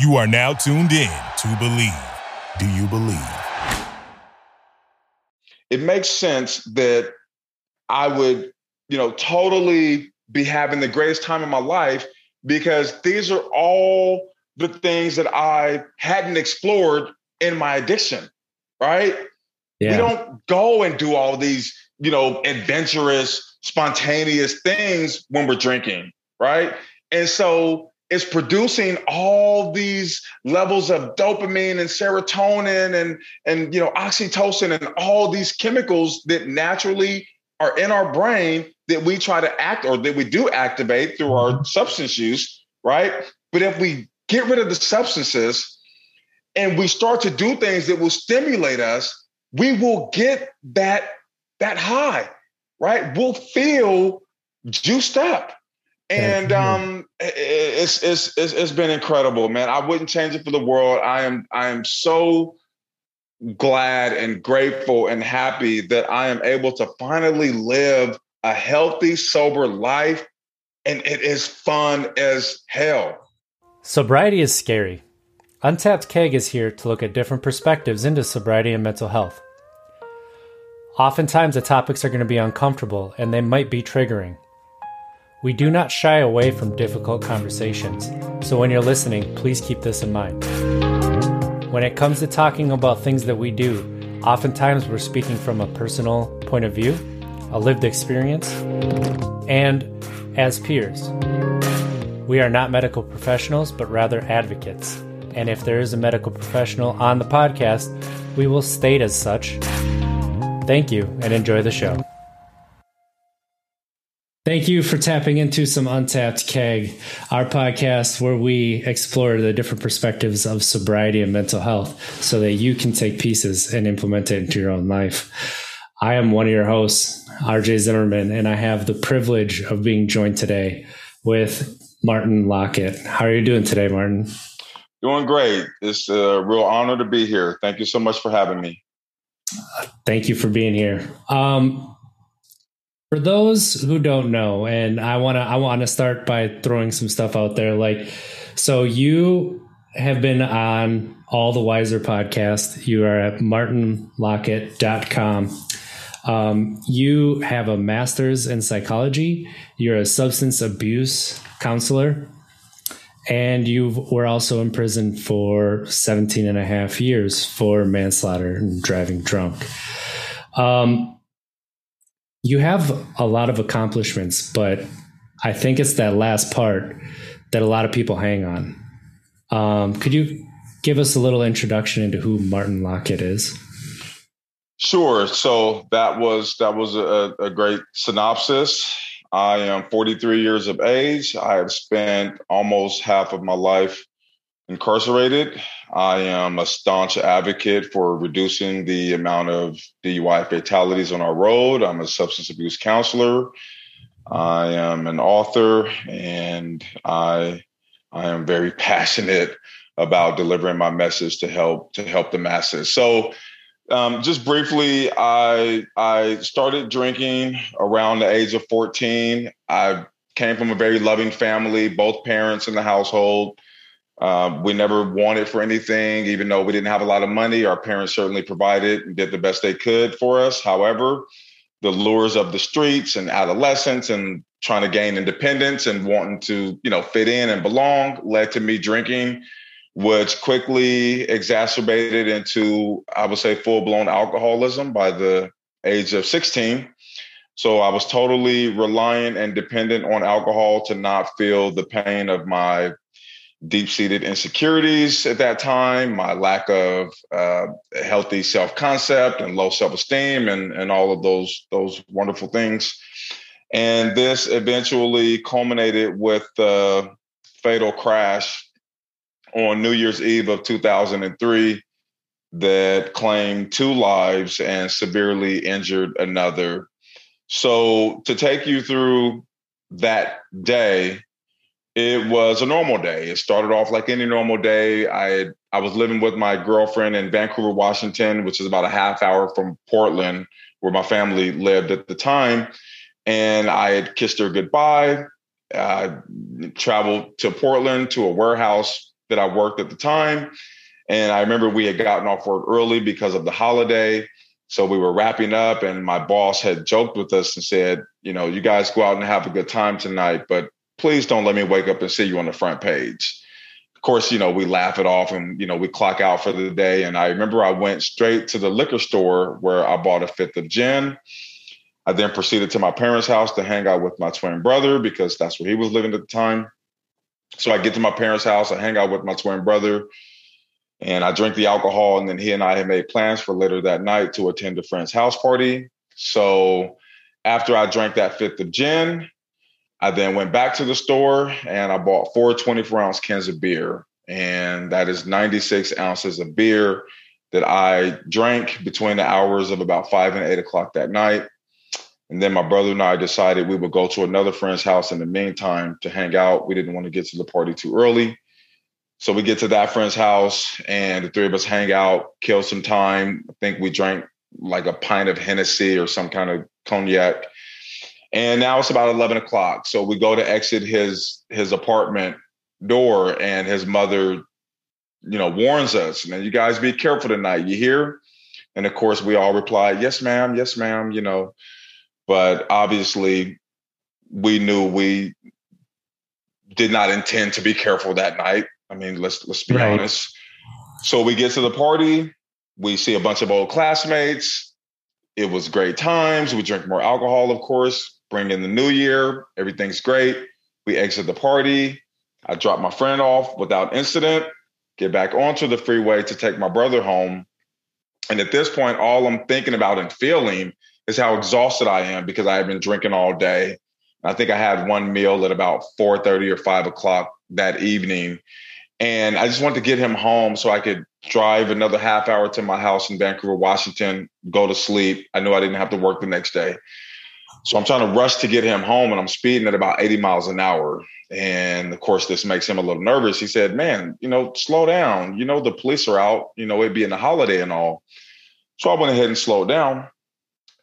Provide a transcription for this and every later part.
You are now tuned in to Believe. Do you believe? It makes sense that I would, you know, totally be having the greatest time of my life because these are all the things that I hadn't explored in my addiction, right? Yeah. We don't go and do all these, you know, adventurous, spontaneous things when we're drinking, right? And so it's producing all these levels of dopamine and serotonin and and you know oxytocin and all these chemicals that naturally are in our brain that we try to act or that we do activate through our mm-hmm. substance use right? But if we get rid of the substances and we start to do things that will stimulate us we will get that that high right? We'll feel juiced up and um, it's, it's it's it's been incredible, man. I wouldn't change it for the world. I am I am so glad and grateful and happy that I am able to finally live a healthy, sober life, and it is fun as hell. Sobriety is scary. Untapped Keg is here to look at different perspectives into sobriety and mental health. Oftentimes, the topics are going to be uncomfortable and they might be triggering. We do not shy away from difficult conversations, so when you're listening, please keep this in mind. When it comes to talking about things that we do, oftentimes we're speaking from a personal point of view, a lived experience, and as peers. We are not medical professionals, but rather advocates. And if there is a medical professional on the podcast, we will state as such. Thank you and enjoy the show. Thank you for tapping into some Untapped Keg, our podcast where we explore the different perspectives of sobriety and mental health so that you can take pieces and implement it into your own life. I am one of your hosts, RJ Zimmerman, and I have the privilege of being joined today with Martin Lockett. How are you doing today, Martin? Doing great. It's a real honor to be here. Thank you so much for having me. Thank you for being here. Um, for those who don't know, and I wanna I wanna start by throwing some stuff out there. Like, so you have been on all the Wiser podcast. You are at martinlockett.com. Um, you have a master's in psychology. You're a substance abuse counselor. And you were also in prison for 17 and a half years for manslaughter and driving drunk. Um, you have a lot of accomplishments, but I think it's that last part that a lot of people hang on. Um, could you give us a little introduction into who Martin Lockett is? Sure. So that was that was a, a great synopsis. I am 43 years of age. I have spent almost half of my life incarcerated. I am a staunch advocate for reducing the amount of DUI fatalities on our road. I'm a substance abuse counselor. I am an author, and I I am very passionate about delivering my message to help to help the masses. So, um, just briefly, I I started drinking around the age of 14. I came from a very loving family, both parents in the household um, we never wanted for anything, even though we didn't have a lot of money. Our parents certainly provided and did the best they could for us. However, the lures of the streets and adolescence and trying to gain independence and wanting to, you know, fit in and belong led to me drinking, which quickly exacerbated into, I would say, full blown alcoholism by the age of 16. So I was totally reliant and dependent on alcohol to not feel the pain of my deep seated insecurities at that time, my lack of uh, healthy self concept and low self esteem, and, and all of those, those wonderful things. And this eventually culminated with the fatal crash on New Year's Eve of 2003 that claimed two lives and severely injured another. So, to take you through that day, it was a normal day. It started off like any normal day. I I was living with my girlfriend in Vancouver, Washington, which is about a half hour from Portland, where my family lived at the time. And I had kissed her goodbye. I traveled to Portland to a warehouse that I worked at the time. And I remember we had gotten off work early because of the holiday. So we were wrapping up, and my boss had joked with us and said, You know, you guys go out and have a good time tonight, but please don't let me wake up and see you on the front page. Of course, you know, we laugh it off and, you know, we clock out for the day. And I remember I went straight to the liquor store where I bought a fifth of gin. I then proceeded to my parents' house to hang out with my twin brother because that's where he was living at the time. So I get to my parents' house, I hang out with my twin brother, and I drink the alcohol. And then he and I had made plans for later that night to attend a friend's house party. So after I drank that fifth of gin, I then went back to the store and I bought four 24 ounce cans of beer. And that is 96 ounces of beer that I drank between the hours of about five and eight o'clock that night. And then my brother and I decided we would go to another friend's house in the meantime to hang out. We didn't want to get to the party too early. So we get to that friend's house and the three of us hang out, kill some time. I think we drank like a pint of Hennessy or some kind of cognac. And now it's about 11 o'clock. So we go to exit his his apartment door and his mother, you know, warns us, man, you guys be careful tonight. You hear? And of course we all reply, yes, ma'am, yes, ma'am, you know. But obviously, we knew we did not intend to be careful that night. I mean, let's let's be right. honest. So we get to the party, we see a bunch of old classmates. It was great times. We drink more alcohol, of course. Bring in the new year. Everything's great. We exit the party. I drop my friend off without incident. Get back onto the freeway to take my brother home. And at this point, all I'm thinking about and feeling is how exhausted I am because I have been drinking all day. I think I had one meal at about 4:30 or 5 o'clock that evening. And I just wanted to get him home so I could drive another half hour to my house in Vancouver, Washington, go to sleep. I knew I didn't have to work the next day. So I'm trying to rush to get him home and I'm speeding at about 80 miles an hour. And of course, this makes him a little nervous. He said, Man, you know, slow down. You know, the police are out, you know, it being a holiday and all. So I went ahead and slowed down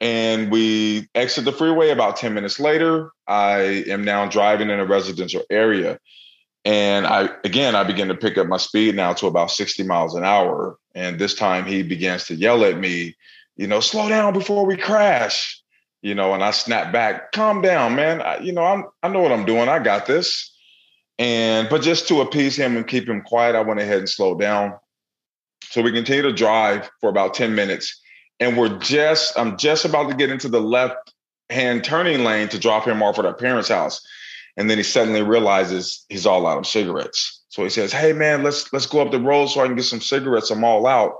and we exit the freeway about 10 minutes later i am now driving in a residential area and i again i begin to pick up my speed now to about 60 miles an hour and this time he begins to yell at me you know slow down before we crash you know and i snap back calm down man I, you know i'm i know what i'm doing i got this and but just to appease him and keep him quiet i went ahead and slowed down so we continue to drive for about 10 minutes and we're just I'm just about to get into the left hand turning lane to drop him off at our parents' house. And then he suddenly realizes he's all out of cigarettes. So he says, Hey man, let's let's go up the road so I can get some cigarettes. I'm all out.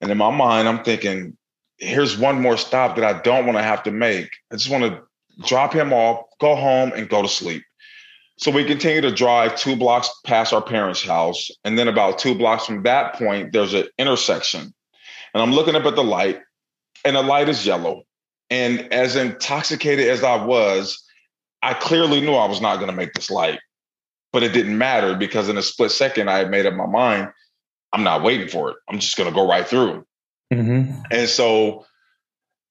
And in my mind, I'm thinking, here's one more stop that I don't want to have to make. I just want to drop him off, go home, and go to sleep. So we continue to drive two blocks past our parents' house. And then about two blocks from that point, there's an intersection. And I'm looking up at the light, and the light is yellow. And as intoxicated as I was, I clearly knew I was not going to make this light. But it didn't matter because in a split second, I had made up my mind I'm not waiting for it. I'm just going to go right through. Mm-hmm. And so,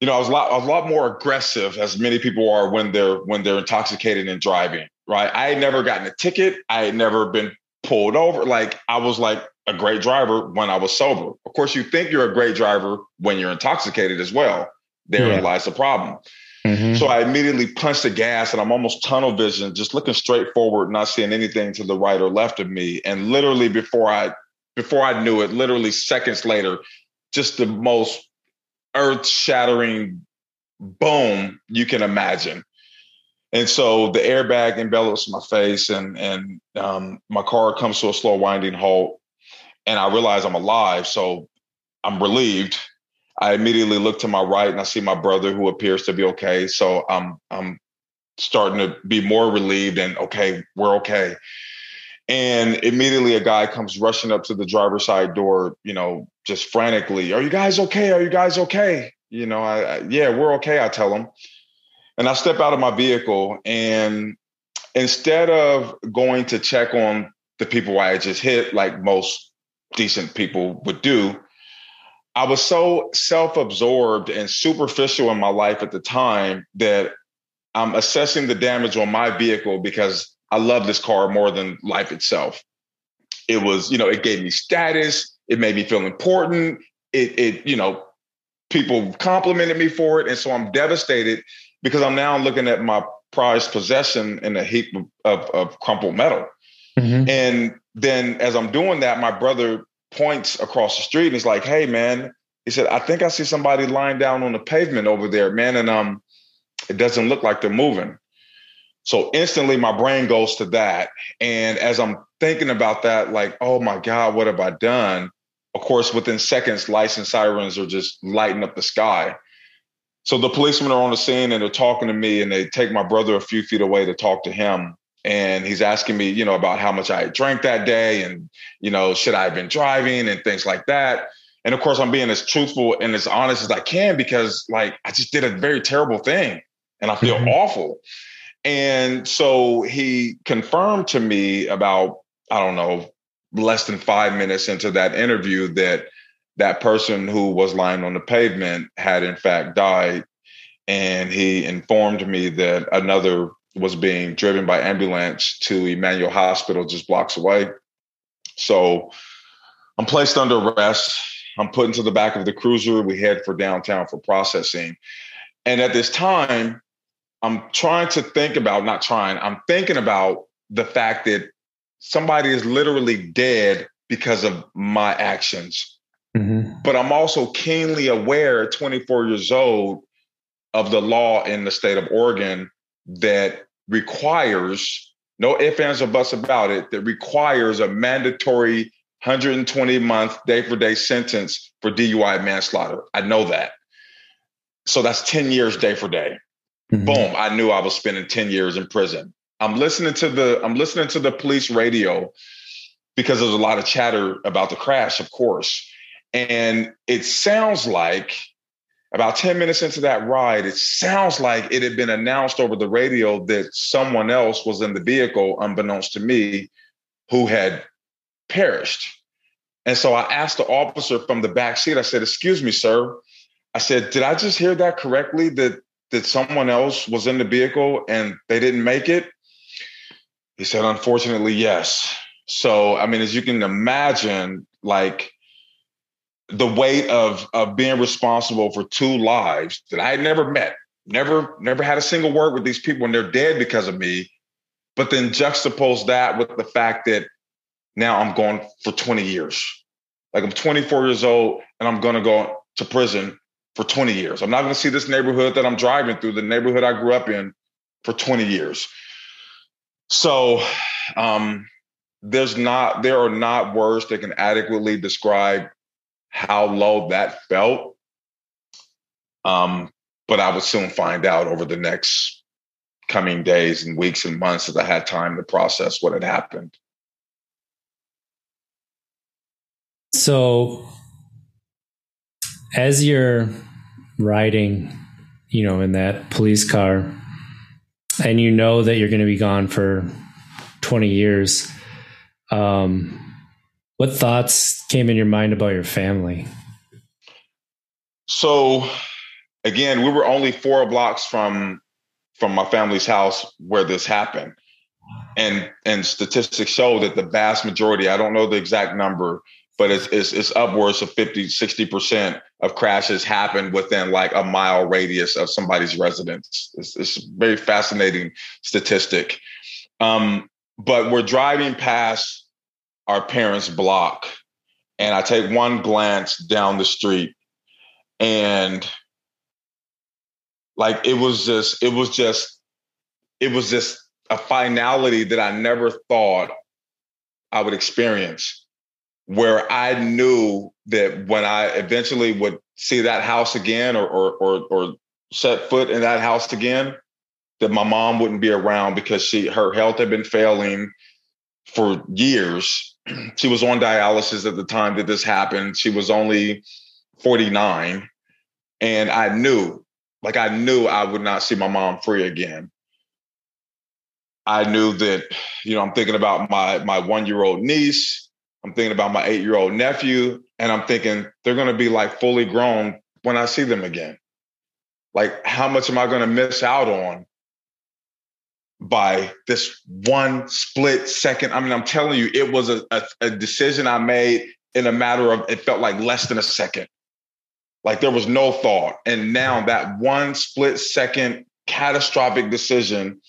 you know, I was a lot, a lot more aggressive, as many people are when they're when they're intoxicated and driving. Right? I had never gotten a ticket. I had never been pulled over. Like I was like, a great driver when I was sober. Of course, you think you're a great driver when you're intoxicated as well. Therein yeah. lies the problem. Mm-hmm. So I immediately punched the gas and I'm almost tunnel vision, just looking straight forward, not seeing anything to the right or left of me. And literally before I before I knew it, literally seconds later, just the most earth-shattering boom you can imagine. And so the airbag envelops my face and and um, my car comes to a slow winding halt and I realize I'm alive. So I'm relieved. I immediately look to my right and I see my brother who appears to be okay. So I'm I'm starting to be more relieved and okay, we're okay. And immediately a guy comes rushing up to the driver's side door, you know, just frantically, "Are you guys okay? Are you guys okay?" You know, I, I yeah, we're okay, I tell him. And I step out of my vehicle and instead of going to check on the people I had just hit like most decent people would do. I was so self absorbed and superficial in my life at the time that I'm assessing the damage on my vehicle because I love this car more than life itself. it was, you know, it gave me status. It made me feel important. It, it, you know, people complimented me for it. And so I'm devastated because I'm now looking at my prized possession in a heap of, of, of crumpled metal. Mm-hmm. And then as I'm doing that, my brother points across the street and he's like, Hey man, he said, I think I see somebody lying down on the pavement over there, man. And um, it doesn't look like they're moving. So instantly my brain goes to that. And as I'm thinking about that, like, oh my God, what have I done? Of course, within seconds, license sirens are just lighting up the sky. So the policemen are on the scene and they're talking to me and they take my brother a few feet away to talk to him. And he's asking me, you know, about how much I drank that day and, you know, should I have been driving and things like that. And of course, I'm being as truthful and as honest as I can because, like, I just did a very terrible thing and I feel mm-hmm. awful. And so he confirmed to me about, I don't know, less than five minutes into that interview that that person who was lying on the pavement had in fact died. And he informed me that another was being driven by ambulance to Emanuel Hospital just blocks away. So I'm placed under arrest. I'm put into the back of the cruiser. We head for downtown for processing. And at this time, I'm trying to think about, not trying, I'm thinking about the fact that somebody is literally dead because of my actions. Mm-hmm. But I'm also keenly aware 24 years old of the law in the state of Oregon that requires no ifs, ands, or buts about it, that requires a mandatory 120 month day for day sentence for DUI manslaughter. I know that. So that's 10 years day for day. Mm-hmm. Boom, I knew I was spending 10 years in prison. I'm listening to the I'm listening to the police radio because there's a lot of chatter about the crash, of course. And it sounds like about 10 minutes into that ride, it sounds like it had been announced over the radio that someone else was in the vehicle, unbeknownst to me, who had perished. And so I asked the officer from the back seat, I said, Excuse me, sir. I said, Did I just hear that correctly? That that someone else was in the vehicle and they didn't make it? He said, unfortunately, yes. So, I mean, as you can imagine, like the weight of of being responsible for two lives that I had never met, never, never had a single word with these people, and they're dead because of me. But then juxtapose that with the fact that now I'm going for 20 years. Like I'm 24 years old and I'm gonna go to prison for 20 years. I'm not going to see this neighborhood that I'm driving through, the neighborhood I grew up in, for 20 years. So um, there's not there are not words that can adequately describe how low that felt. Um, but I would soon find out over the next coming days and weeks and months as I had time to process what had happened. So as you're riding, you know, in that police car, and you know that you're going to be gone for 20 years, um, what thoughts came in your mind about your family? So, again, we were only four blocks from from my family's house where this happened, and and statistics show that the vast majority, I don't know the exact number, but it's, it's, it's upwards of 50, 60% of crashes happen within like a mile radius of somebody's residence. It's, it's a very fascinating statistic. Um, but we're driving past our parents' block, and I take one glance down the street, and like it was just, it was just, it was just a finality that I never thought I would experience where I knew that when I eventually would see that house again or, or or or, set foot in that house again, that my mom wouldn't be around because she her health had been failing for years. she was on dialysis at the time that this happened. She was only 49. And I knew, like I knew I would not see my mom free again. I knew that, you know, I'm thinking about my my one-year-old niece I'm thinking about my eight year old nephew, and I'm thinking they're going to be like fully grown when I see them again. Like, how much am I going to miss out on by this one split second. I mean, I'm telling you, it was a, a, a decision I made in a matter of, it felt like less than a second. Like there was no thought. And now that one split second catastrophic decision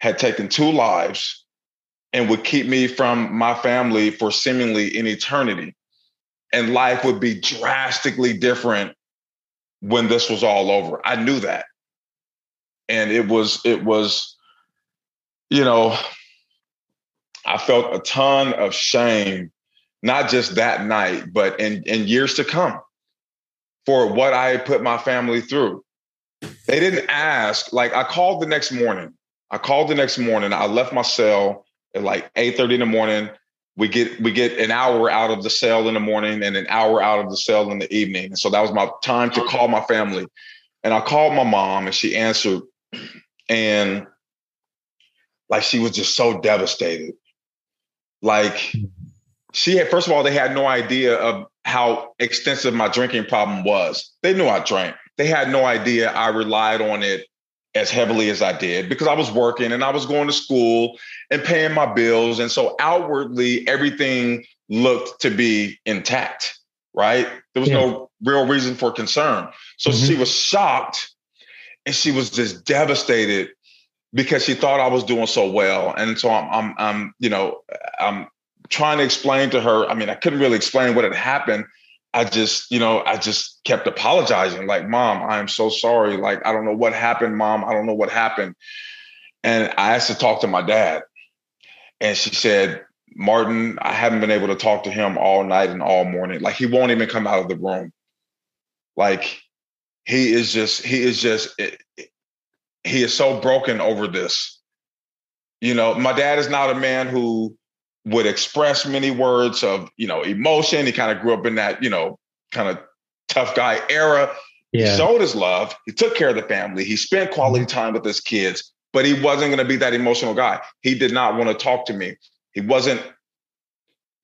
had taken two lives and would keep me from my family for seemingly an eternity. And life would be drastically different when this was all over. I knew that. And it was, it was, you know, I felt a ton of shame, not just that night, but in, in years to come for what I put my family through. They didn't ask, like I called the next morning. I called the next morning. I left my cell at like 8:30 in the morning. We get we get an hour out of the cell in the morning and an hour out of the cell in the evening. And so that was my time to call my family. And I called my mom and she answered. And like she was just so devastated. Like she had, first of all, they had no idea of how extensive my drinking problem was. They knew I drank. They had no idea I relied on it as heavily as I did because I was working and I was going to school and paying my bills. And so outwardly, everything looked to be intact, right? There was yeah. no real reason for concern. So mm-hmm. she was shocked and she was just devastated because she thought I was doing so well. And so I'm, I'm, I'm, you know, I'm trying to explain to her. I mean, I couldn't really explain what had happened. I just, you know, I just kept apologizing, like, Mom, I am so sorry. Like, I don't know what happened, Mom. I don't know what happened. And I asked to talk to my dad. And she said, Martin, I haven't been able to talk to him all night and all morning. Like, he won't even come out of the room. Like, he is just, he is just, eh, eh, he is so broken over this. You know, my dad is not a man who would express many words of, you know, emotion. He kind of grew up in that, you know, kind of tough guy era. Yeah. He showed his love. He took care of the family. He spent quality mm-hmm. time with his kids, but he wasn't going to be that emotional guy. He did not want to talk to me. He wasn't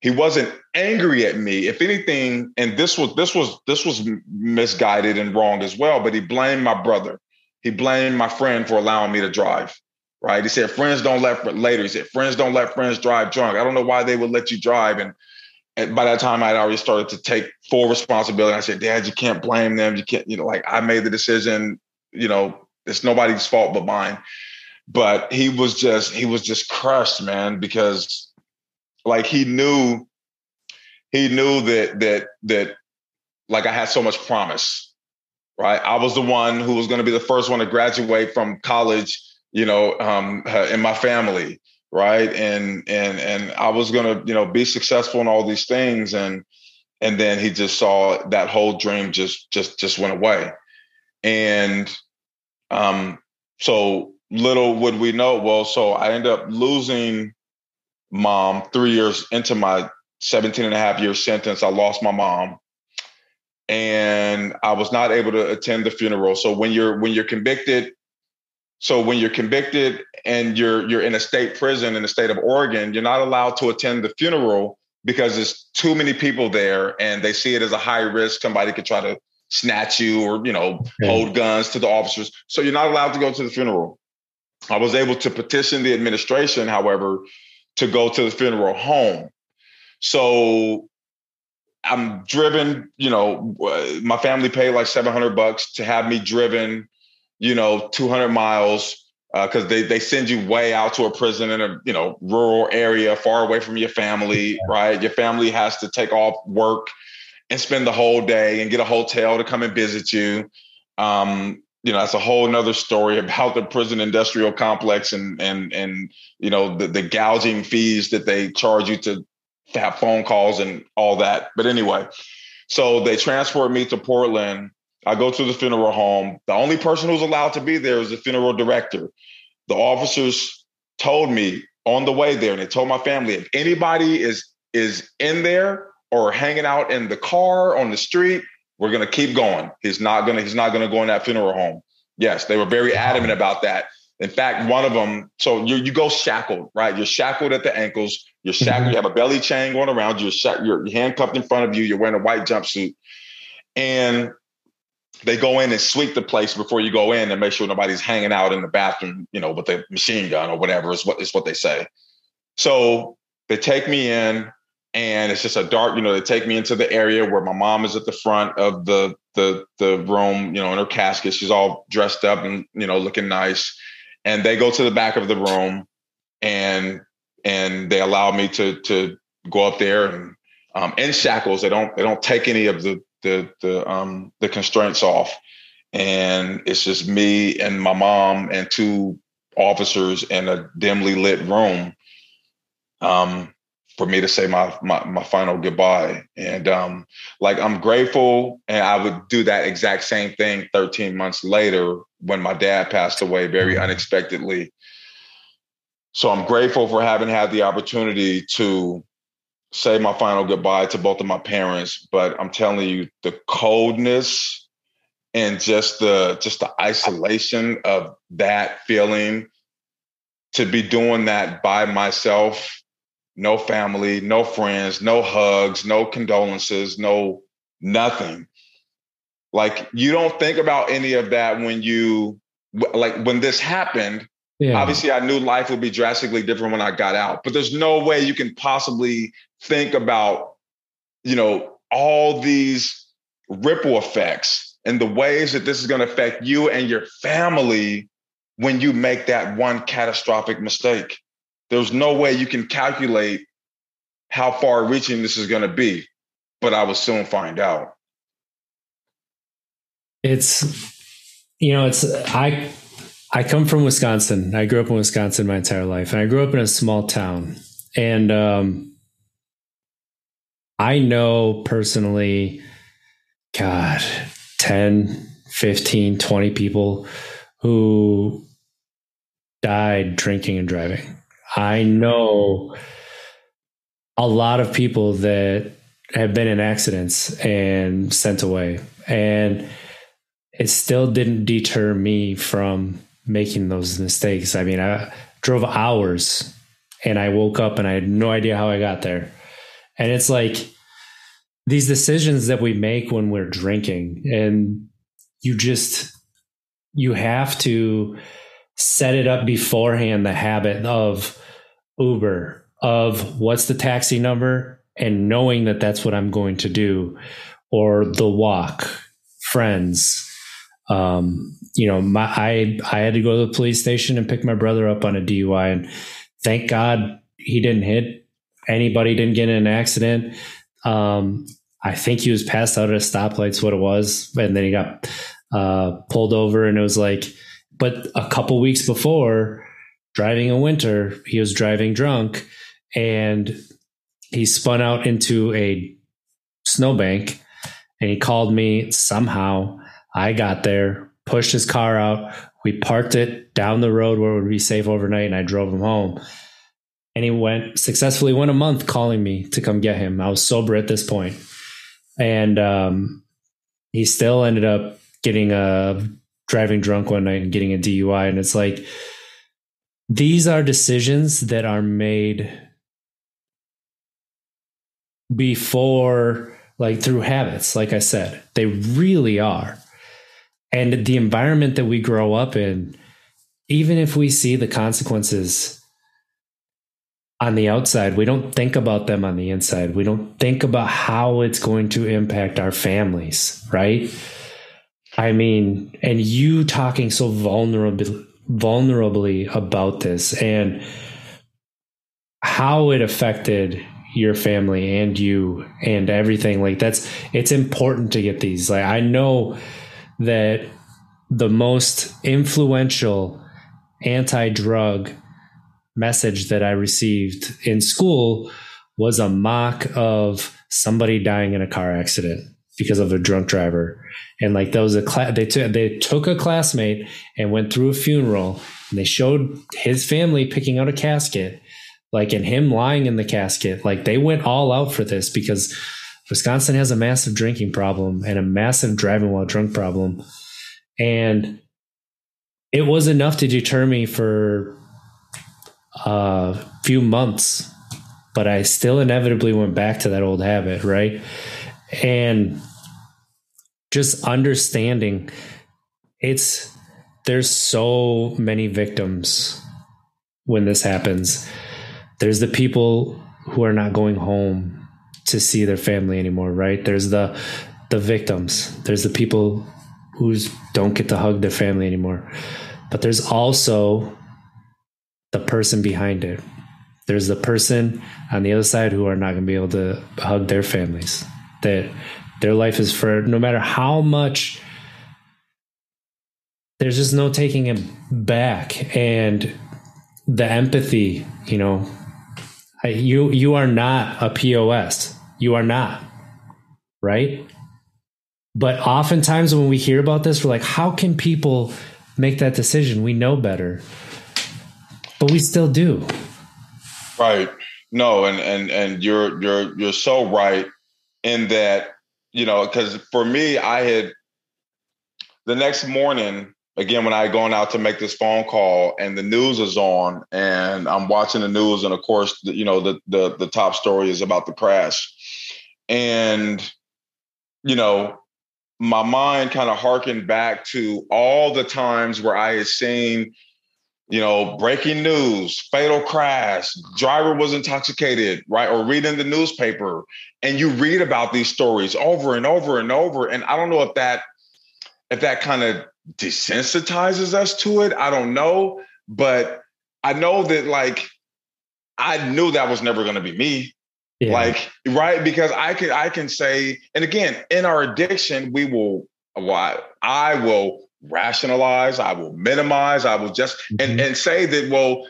he wasn't angry at me if anything and this was this was this was misguided and wrong as well but he blamed my brother he blamed my friend for allowing me to drive. Right? He said friends don't let later. He said friends don't let friends drive drunk. I don't know why they would let you drive. And, and by that time, I'd already started to take full responsibility. I said, Dad, you can't blame them. You can't. You know, like I made the decision. You know, it's nobody's fault but mine. But he was just he was just crushed, man, because like he knew he knew that that that like I had so much promise right? I was the one who was going to be the first one to graduate from college, you know, um, in my family, right? And and and I was to, you know, be successful in all these things, and and then he just saw that whole dream just just just went away, and um, so little would we know. Well, so I ended up losing mom three years into my 17 and a half year sentence. I lost my mom and I was not able to attend the funeral. So when you're when you're convicted, so when you're convicted and you're you're in a state prison in the state of Oregon, you're not allowed to attend the funeral because there's too many people there and they see it as a high risk. Somebody could try to snatch you or you know okay. hold guns to the officers. So you're not allowed to go to the funeral. I was able to petition the administration, however, to go to the funeral home. So I'm driven, you know, my family paid like 700 bucks to have me driven, you know, 200 miles because uh, they they send you way out to a prison in a you know rural area, far away from your family, right? Your family has to take off work and spend the whole day and get a hotel to come and visit you. Um, you know, that's a whole nother story about the prison industrial complex and and and you know the, the gouging fees that they charge you to to have phone calls and all that. But anyway, so they transport me to Portland. I go to the funeral home. The only person who's allowed to be there is the funeral director. The officers told me on the way there, and they told my family if anybody is is in there or hanging out in the car on the street, we're gonna keep going. He's not gonna he's not gonna go in that funeral home. Yes, they were very adamant about that. In fact, one of them, so you you go shackled, right? You're shackled at the ankles. You're shackled. Mm-hmm. You have a belly chain going around. You're, shack, you're handcuffed in front of you. You're wearing a white jumpsuit, and they go in and sweep the place before you go in and make sure nobody's hanging out in the bathroom, you know, with a machine gun or whatever is what is what they say. So they take me in and it's just a dark, you know, they take me into the area where my mom is at the front of the the the room, you know, in her casket. She's all dressed up and, you know, looking nice. And they go to the back of the room and and they allow me to to go up there and um, in shackles. They don't they don't take any of the the the um the constraints off, and it's just me and my mom and two officers in a dimly lit room. Um, for me to say my my, my final goodbye, and um, like I'm grateful, and I would do that exact same thing 13 months later when my dad passed away very mm-hmm. unexpectedly. So I'm grateful for having had the opportunity to say my final goodbye to both of my parents, but I'm telling you, the coldness and just the just the isolation of that feeling to be doing that by myself, no family, no friends, no hugs, no condolences, no nothing. Like you don't think about any of that when you like when this happened. Yeah. Obviously, I knew life would be drastically different when I got out, but there's no way you can possibly think about, you know, all these ripple effects and the ways that this is going to affect you and your family when you make that one catastrophic mistake. There's no way you can calculate how far reaching this is going to be, but I will soon find out. It's, you know, it's, I, I come from Wisconsin. I grew up in Wisconsin my entire life, and I grew up in a small town. And um, I know personally, God, 10, 15, 20 people who died drinking and driving. I know a lot of people that have been in accidents and sent away. And it still didn't deter me from making those mistakes. I mean, I drove hours and I woke up and I had no idea how I got there. And it's like these decisions that we make when we're drinking and you just you have to set it up beforehand the habit of Uber of what's the taxi number and knowing that that's what I'm going to do or the walk friends. Um, you know, my I I had to go to the police station and pick my brother up on a DUI, and thank God he didn't hit anybody, didn't get in an accident. Um, I think he was passed out at a stoplight, what it was, and then he got uh, pulled over, and it was like, but a couple weeks before driving in winter, he was driving drunk, and he spun out into a snowbank, and he called me somehow I got there, pushed his car out. We parked it down the road where it would be safe overnight, and I drove him home. And he went successfully went a month calling me to come get him. I was sober at this point, and um, he still ended up getting a driving drunk one night and getting a DUI. And it's like these are decisions that are made before, like through habits. Like I said, they really are and the environment that we grow up in even if we see the consequences on the outside we don't think about them on the inside. We don't think about how it's going to impact our families right? I mean and you talking so vulnerably vulnerably about this and how it affected your family and you and everything like that's it's important to get these. Like i know that the most influential anti drug message that I received in school was a mock of somebody dying in a car accident because of a drunk driver. And like that was a class, they took, they took a classmate and went through a funeral and they showed his family picking out a casket, like, and him lying in the casket. Like they went all out for this because Wisconsin has a massive drinking problem and a massive driving while drunk problem. And it was enough to deter me for a few months, but I still inevitably went back to that old habit, right? And just understanding it's there's so many victims when this happens. There's the people who are not going home to see their family anymore, right? There's the the victims. There's the people who don't get to hug their family anymore. But there's also the person behind it. There's the person on the other side who are not going to be able to hug their families. That their life is for no matter how much there's just no taking it back and the empathy, you know, you you are not a POS. You are not. Right? But oftentimes when we hear about this, we're like, how can people make that decision? We know better. But we still do. Right. No, and and and you're you're you're so right in that, you know, because for me, I had the next morning, again, when I had gone out to make this phone call and the news is on and I'm watching the news, and of course, the, you know, the the the top story is about the crash. And, you know, my mind kind of harkened back to all the times where I had seen you know, breaking news, fatal crash, driver was intoxicated, right? Or reading the newspaper. And you read about these stories over and over and over. And I don't know if that if that kind of desensitizes us to it. I don't know. But I know that like I knew that was never gonna be me. Yeah. Like, right? Because I can I can say, and again, in our addiction, we will why I will rationalize, I will minimize, I will just mm-hmm. and, and say that, well,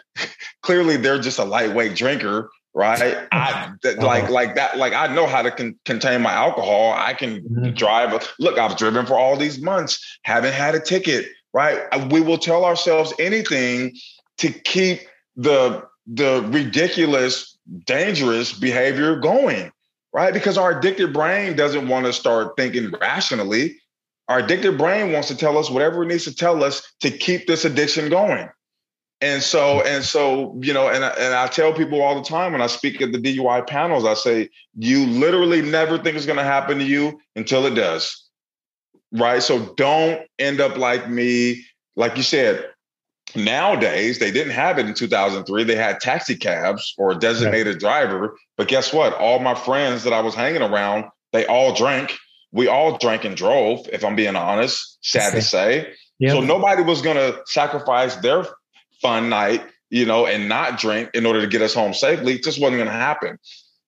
clearly they're just a lightweight drinker, right? I that, uh-huh. like like that, like I know how to con- contain my alcohol. I can mm-hmm. drive. Look, I've driven for all these months, haven't had a ticket, right? We will tell ourselves anything to keep the the ridiculous, dangerous behavior going, right? Because our addicted brain doesn't want to start thinking rationally our addicted brain wants to tell us whatever it needs to tell us to keep this addiction going. And so, and so, you know, and, and I tell people all the time when I speak at the DUI panels, I say, you literally never think it's going to happen to you until it does. Right. So don't end up like me. Like you said, nowadays they didn't have it in 2003. They had taxi cabs or a designated driver. But guess what? All my friends that I was hanging around, they all drank we all drank and drove, if I'm being honest, sad to say. Yep. So nobody was going to sacrifice their fun night, you know, and not drink in order to get us home safely. It just wasn't going to happen.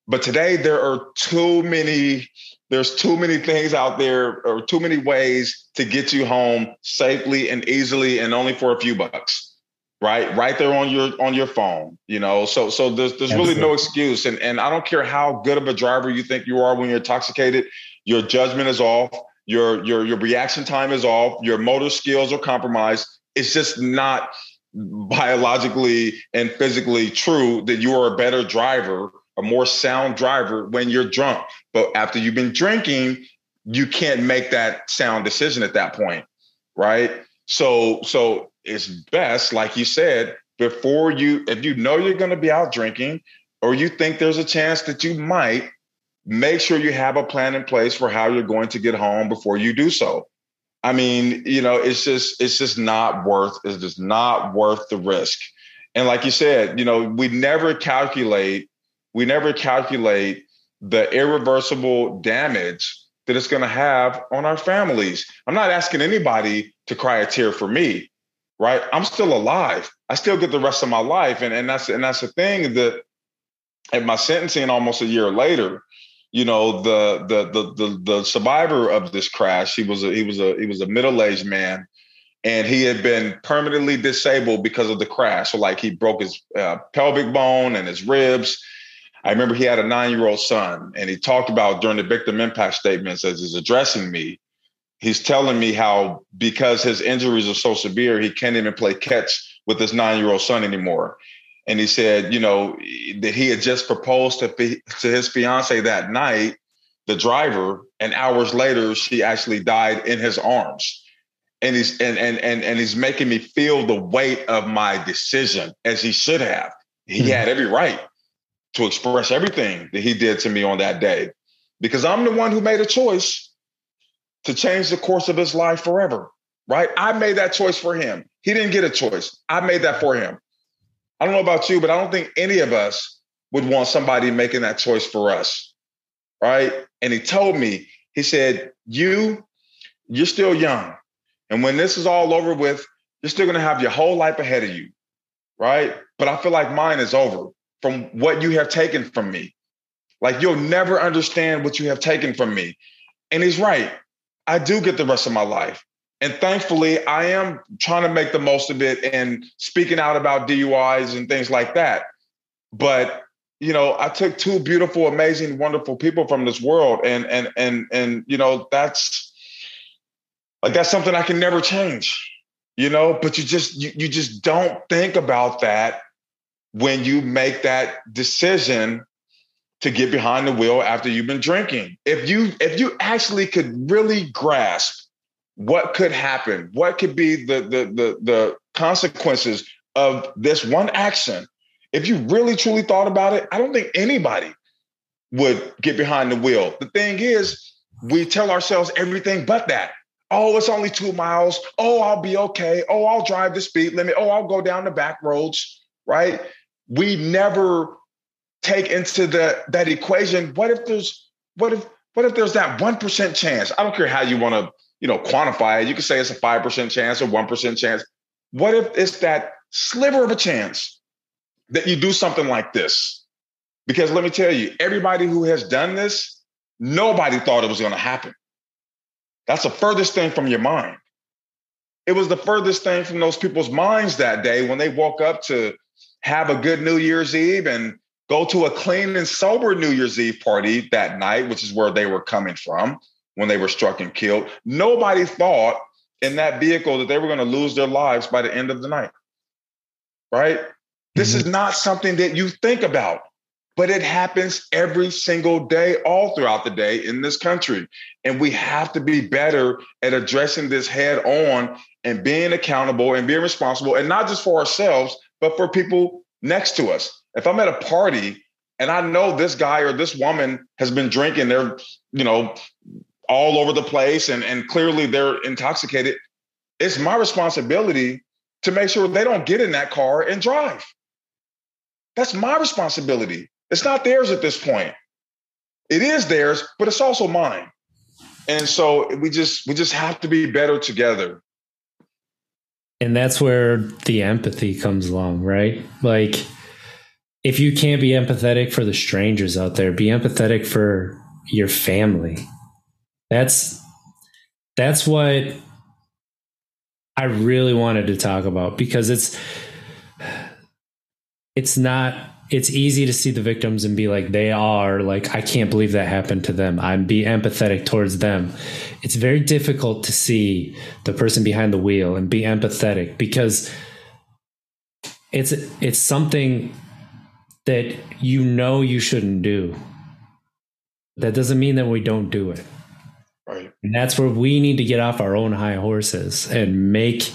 But today there are too many there's too many things out there or too many ways to get you home safely and easily and only for a few bucks right right there on your on your phone you know so so there's there's really no excuse and and I don't care how good of a driver you think you are when you're intoxicated your judgment is off, your your your reaction time is off, your motor skills are compromised. It's just not biologically and physically true that you are a better driver, a more sound driver when you're drunk. But after you've been drinking, you can't make that sound decision at that point, right? So so it's best, like you said, before you if you know you're going to be out drinking or you think there's a chance that you might make sure you have a plan in place for how you're going to get home before you do so. I mean, you know, it's just it's just not worth it's just not worth the risk. And like you said, you know, we never calculate we never calculate the irreversible damage that it's going to have on our families. I'm not asking anybody to cry a tear for me, right? I'm still alive. I still get the rest of my life, and and that's and that's the thing that at my sentencing almost a year later, you know the, the the the the survivor of this crash he was a he was a he was a middle-aged man and he had been permanently disabled because of the crash. So like he broke his uh, pelvic bone and his ribs. I remember he had a nine-year-old son and he talked about during the victim impact statements as he's addressing me he's telling me how because his injuries are so severe he can't even play catch with his nine-year-old son anymore and he said, you know, that he had just proposed to to his fiance that night, the driver, and hours later she actually died in his arms. And he's and and and and he's making me feel the weight of my decision as he should have. He mm-hmm. had every right to express everything that he did to me on that day because I'm the one who made a choice. to change the course of his life forever, right? I made that choice for him. He didn't get a choice. I made that for him. I don't know about you, but I don't think any of us would want somebody making that choice for us, right? And he told me, he said, You, you're still young. And when this is all over with, you're still going to have your whole life ahead of you, right? But I feel like mine is over from what you have taken from me. Like you'll never understand what you have taken from me. And he's right. I do get the rest of my life. And thankfully, I am trying to make the most of it and speaking out about DUIs and things like that. But you know, I took two beautiful, amazing, wonderful people from this world, and and and and you know, that's like that's something I can never change. You know, but you just you, you just don't think about that when you make that decision to get behind the wheel after you've been drinking. If you if you actually could really grasp what could happen, what could be the the the, the consequences of this one action, if you really truly thought about it, I don't think anybody would get behind the wheel. The thing is, we tell ourselves everything but that. Oh, it's only two miles. Oh, I'll be okay. Oh, I'll drive the speed limit. Oh, I'll go down the back roads, right? We never take into the that equation. What if there's what if what if there's that one percent chance? I don't care how you want to you know quantify it. You can say it's a five percent chance or one percent chance. What if it's that sliver of a chance that you do something like this? Because let me tell you, everybody who has done this, nobody thought it was going to happen. That's the furthest thing from your mind. It was the furthest thing from those people's minds that day when they woke up to have a good New Year's Eve and go to a clean and sober New Year's Eve party that night, which is where they were coming from when they were struck and killed. Nobody thought in that vehicle that they were going to lose their lives by the end of the night. Right? Mm-hmm. This is not something that you think about, but it happens every single day, all throughout the day in this country. And we have to be better at addressing this head on and being accountable and being responsible, and not just for ourselves, but for people next to us. If I'm at a party and I know this guy or this woman has been drinking, they're, you know, all over the place and, and clearly they're intoxicated, it's my responsibility to make sure they don't get in that car and drive. That's my responsibility. It's not theirs at this point. It is theirs, but it's also mine. And so we just we just have to be better together. And that's where the empathy comes along, right? Like if you can't be empathetic for the strangers out there, be empathetic for your family. That's that's what I really wanted to talk about because it's it's not it's easy to see the victims and be like they are like I can't believe that happened to them. I'm be empathetic towards them. It's very difficult to see the person behind the wheel and be empathetic because it's it's something that you know you shouldn't do. That doesn't mean that we don't do it. Right. And that's where we need to get off our own high horses and make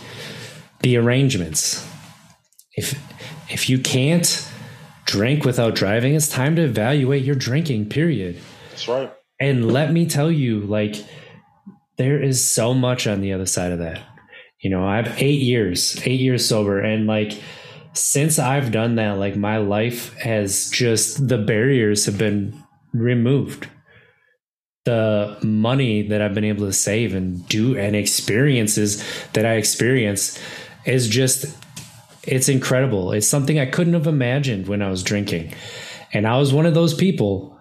the arrangements. If if you can't drink without driving, it's time to evaluate your drinking, period. That's right. And let me tell you, like, there is so much on the other side of that. You know, I have eight years, eight years sober, and like since I've done that, like my life has just the barriers have been removed. The money that I've been able to save and do and experiences that I experience is just it's incredible. It's something I couldn't have imagined when I was drinking. And I was one of those people.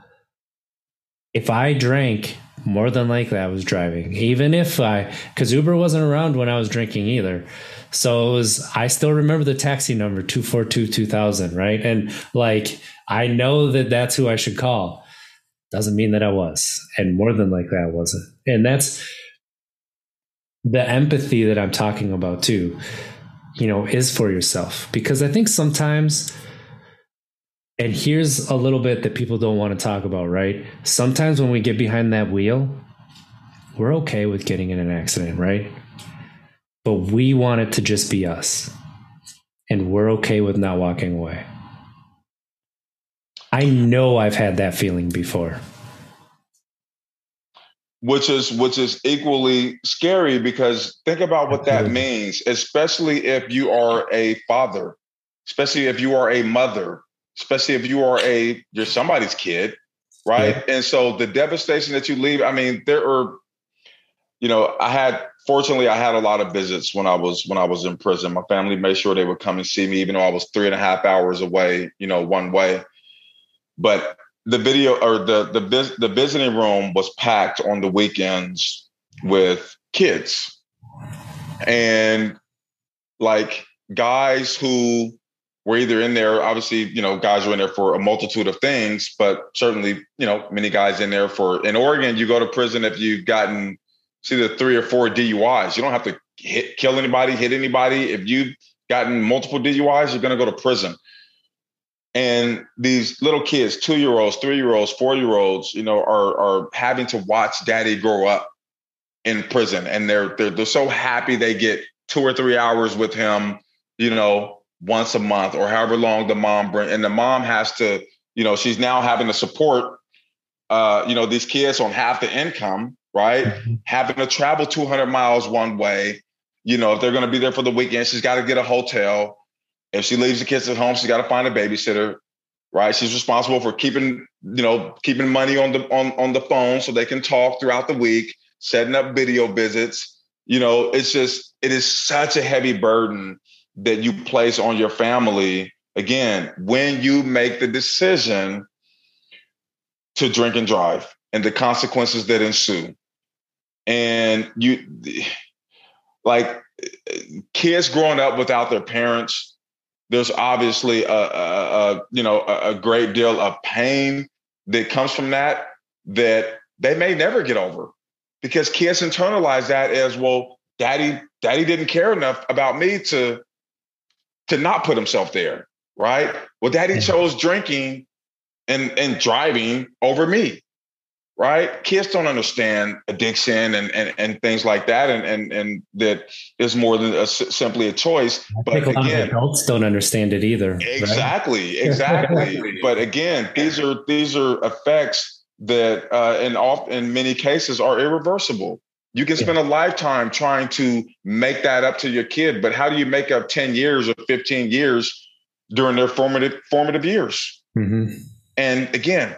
If I drank, more than likely I was driving. Even if I, because Uber wasn't around when I was drinking either. So it was, I still remember the taxi number 242 2000, right? And like, I know that that's who I should call. Doesn't mean that I was. And more than likely I wasn't. And that's the empathy that I'm talking about too, you know, is for yourself. Because I think sometimes, and here's a little bit that people don't want to talk about, right? Sometimes when we get behind that wheel, we're okay with getting in an accident, right? but we want it to just be us. And we're okay with not walking away. I know I've had that feeling before. which is which is equally scary because think about what that means, especially if you are a father, especially if you are a mother, especially if you are a you're somebody's kid, right? Yeah. And so the devastation that you leave, I mean, there are, you know, I had fortunately I had a lot of visits when I was when I was in prison. My family made sure they would come and see me, even though I was three and a half hours away, you know, one way. But the video or the the the visiting room was packed on the weekends with kids. And like guys who were either in there obviously you know guys were in there for a multitude of things but certainly you know many guys in there for in oregon you go to prison if you've gotten see the three or four duis you don't have to hit kill anybody hit anybody. If you've gotten multiple duis you're going to go to prison and these little kids two year olds three year olds four year olds you know are are having to watch daddy grow up in prison. And they're they're, they're so happy they get two or three hours with him you know once a month or however long the mom bring and the mom has to you know she's now having to support uh you know these kids on half the income right? Mm-hmm. having to travel 200 miles one way. You know if they're going to be there for the weekend she's got to get a hotel if she leaves the kids at home, she's got to find a babysitter, right? She's responsible for keeping, you know, keeping money on the on, on the phone so they can talk throughout the week, setting up video visits. You know, it's just it is such a heavy burden that you place on your family again when you make the decision to drink and drive and the consequences that ensue. And you like kids growing up without their parents there's obviously a, a, a you know a, a, great deal of pain that comes from that that they may never get over. Because kids internalize that as well daddy daddy didn't care enough about me to to not put himself there right? Well daddy chose drinking and and driving over me right? Kids don't understand addiction and, and, and things like that, and and and that is more than a, simply a choice. But again, adults don't understand it either. Exactly, right? exactly. but again, these are these are effects that, uh, in off in many cases, are irreversible. You can spend yeah. a lifetime trying to make that up to your kid, but how do you make up ten years or fifteen years during their formative formative years? Mm-hmm. And again,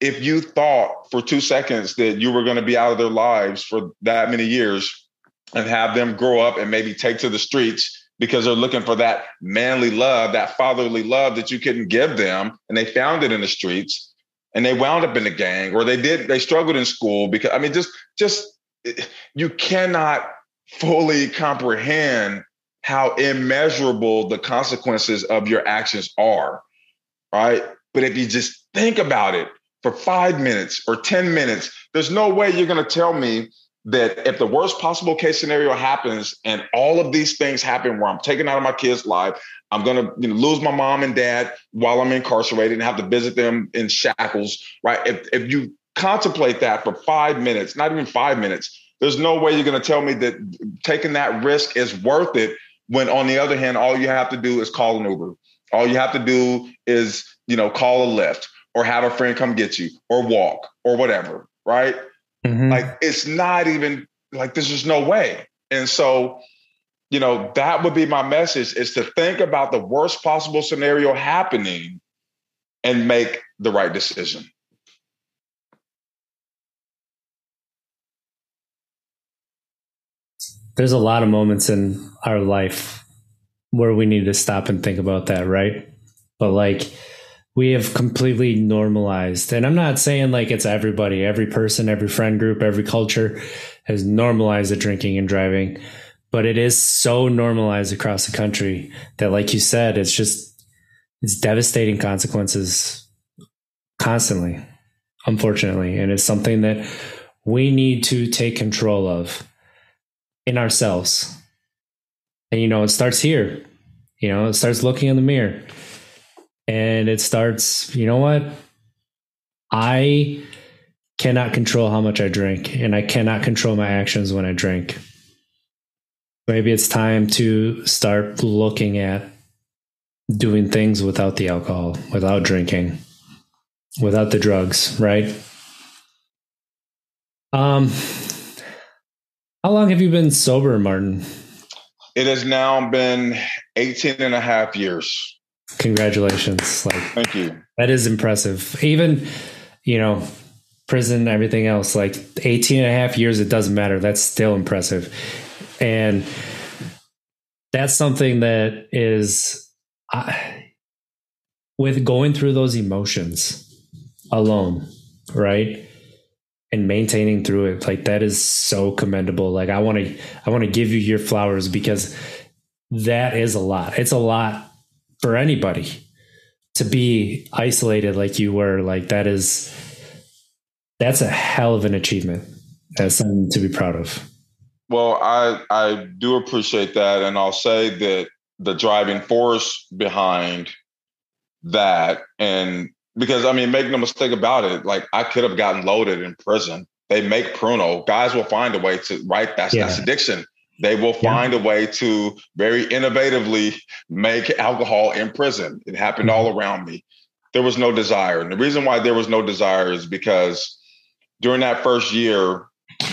if you thought for two seconds that you were going to be out of their lives for that many years and have them grow up and maybe take to the streets because they're looking for that manly love, that fatherly love that you couldn't give them, and they found it in the streets, and they wound up in the gang, or they did they struggled in school because I mean, just just you cannot fully comprehend how immeasurable the consequences of your actions are, right? But if you just think about it, for five minutes or 10 minutes, there's no way you're going to tell me that if the worst possible case scenario happens and all of these things happen where I'm taken out of my kid's life, I'm going to you know, lose my mom and dad while I'm incarcerated and have to visit them in shackles, right? If, if you contemplate that for five minutes, not even five minutes, there's no way you're going to tell me that taking that risk is worth it when on the other hand, all you have to do is call an Uber. All you have to do is, you know, call a Lyft or have a friend come get you or walk or whatever, right? Mm-hmm. Like it's not even like there's just no way. And so, you know, that would be my message is to think about the worst possible scenario happening and make the right decision. There's a lot of moments in our life where we need to stop and think about that, right? But like we have completely normalized. And i'm not saying like it's everybody. Every person every friend group every culture has normalized the drinking and driving. But it is so normalized across the country that like you said it's just it's devastating consequences constantly unfortunately. And it's something that we need to take control of in ourselves. And you know it starts here. You know it starts looking in the mirror and it starts, you know what? I cannot control how much I drink, and I cannot control my actions when I drink. Maybe it's time to start looking at doing things without the alcohol, without drinking, without the drugs, right? Um, how long have you been sober, Martin? It has now been 18 and a half years. Congratulations. Like Thank you. That is impressive. Even, you know, prison, everything else, like 18 and a half years, it doesn't matter. That's still impressive. And that's something that is, I, with going through those emotions alone, right? And maintaining through it, like that is so commendable. Like I want to, I want to give you your flowers because that is a lot. It's a lot for anybody to be isolated like you were. Like that is, that's a hell of an achievement. That's something to be proud of. Well, I I do appreciate that, and I'll say that the driving force behind that, and because I mean, make no mistake about it, like I could have gotten loaded in prison. They make Pruno. Guys will find a way to right. That's yeah. that's addiction. They will find yeah. a way to very innovatively make alcohol in prison. It happened all mm-hmm. around me. There was no desire, and the reason why there was no desire is because during that first year,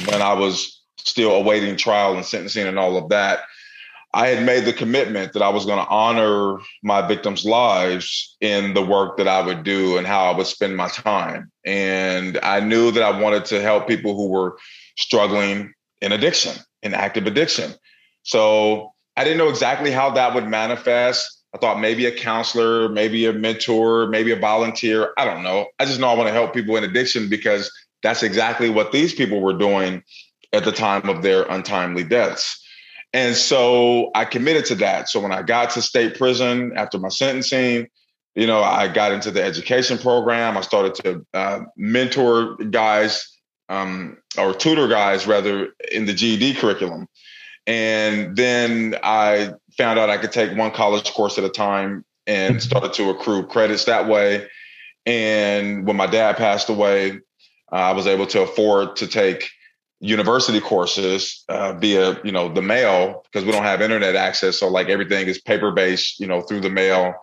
when I was still awaiting trial and sentencing and all of that, I had made the commitment that I was going to honor my victims' lives in the work that I would do and how I would spend my time. And I knew that I wanted to help people who were struggling in addiction, in active addiction. So I didn't know exactly how that would manifest. I thought maybe a counselor, maybe a mentor, maybe a volunteer. I don't know. I just know I want to help people in addiction because that's exactly what these people were doing at the time of their untimely deaths. And so I committed to that. So when I got to state prison after my sentencing, you know, I got into the education program. I started to uh, mentor guys um, or tutor guys rather in the GED curriculum. And then I found out I could take one college course at a time and mm-hmm. started to accrue credits that way. And when my dad passed away, uh, I was able to afford to take university courses uh, via you know the mail because we don't have internet access so like everything is paper based you know through the mail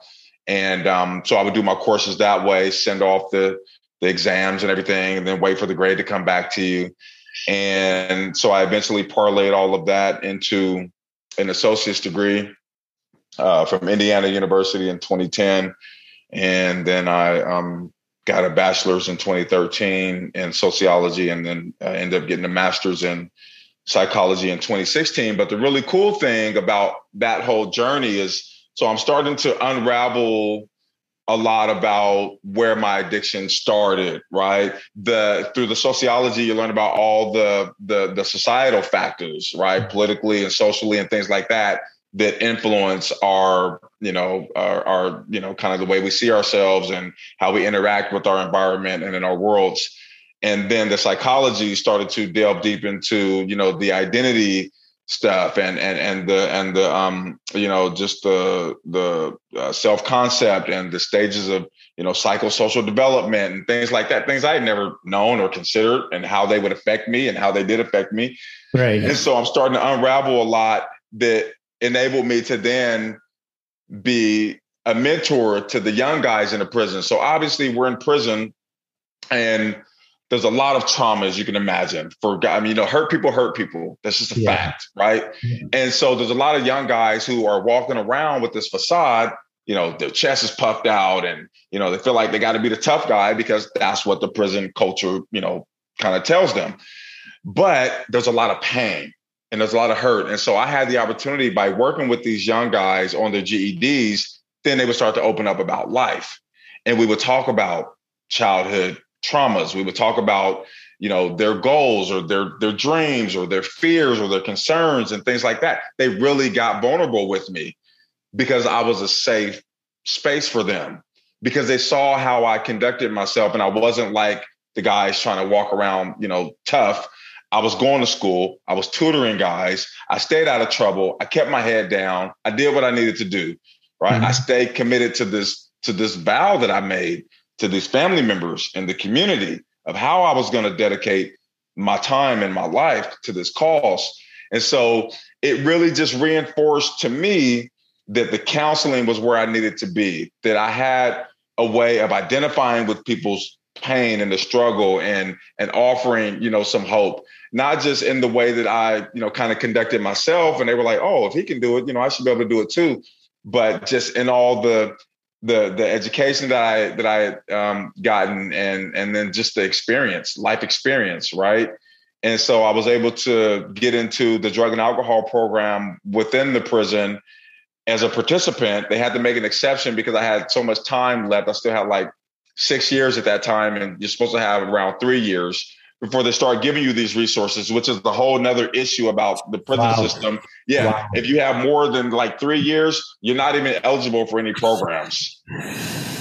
and um, so i would do my courses that way send off the the exams and everything and then wait for the grade to come back to you. And so i eventually parlayed all of that into an associate's degree uh, from indiana university in 2010 and then i um, got a bachelor's in 2013 in sociology and then uh, ended up getting a master's in psychology in 2016 but the really cool thing about that whole journey is so i'm starting to unravel a lot about where my addiction started right? The through the sociology you learn about all the the, the societal factors right? Mm-hmm. Politically and socially and things like that that influence our you know our, our, you know kind of the way we see ourselves and how we interact with our environment and in our worlds. And then the psychology started to delve deep into you know the identity stuff and and and the and the um you know just the the uh, self concept and the stages of you know psychosocial development and things like that things i had never known or considered and how they would affect me and how they did affect me right and so i'm starting to unravel a lot that enabled me to then be a mentor to the young guys in the prison. So obviously we're in prison and there's a lot of trauma as you can imagine for I mean, you know, hurt people hurt people. That's just a yeah. fact, right? Yeah. And so there's a lot of young guys who are walking around with this facade, you know, their chest is puffed out and, you know, they feel like they got to be the tough guy because that's what the prison culture, you know, kind of tells them. But there's a lot of pain and there's a lot of hurt. And so I had the opportunity by working with these young guys on their GEDs, then they would start to open up about life. And we would talk about childhood traumas. We would talk about, you know, their goals or their their dreams or their fears or their concerns and things like that. They really got vulnerable with me because I was a safe space for them because they saw how I conducted myself and I wasn't like the guys trying to walk around, you know, tough. I was going to school. I was tutoring guys. I stayed out of trouble. I kept my head down. I did what I needed to do. Right. Mm-hmm. I stayed committed to this to this vow that I made to these family members and the community of how I was going to dedicate my time and my life to this cause. And so it really just reinforced to me that the counseling was where I needed to be, that I had a way of identifying with people's pain and the struggle and and offering you know some hope not just in the way that i you know kind of conducted myself and they were like oh if he can do it you know i should be able to do it too but just in all the the the education that i that i um, gotten and and then just the experience life experience right? And so i was able to get into the drug and alcohol program within the prison. As a participant, they had to make an exception because I had so much time left. I still had like six years at that time, and you're supposed to have around three years before they start giving you these resources, which is the whole another issue about the prison wow. system. Yeah, wow. if you have more than like three years, you're not even eligible for any programs.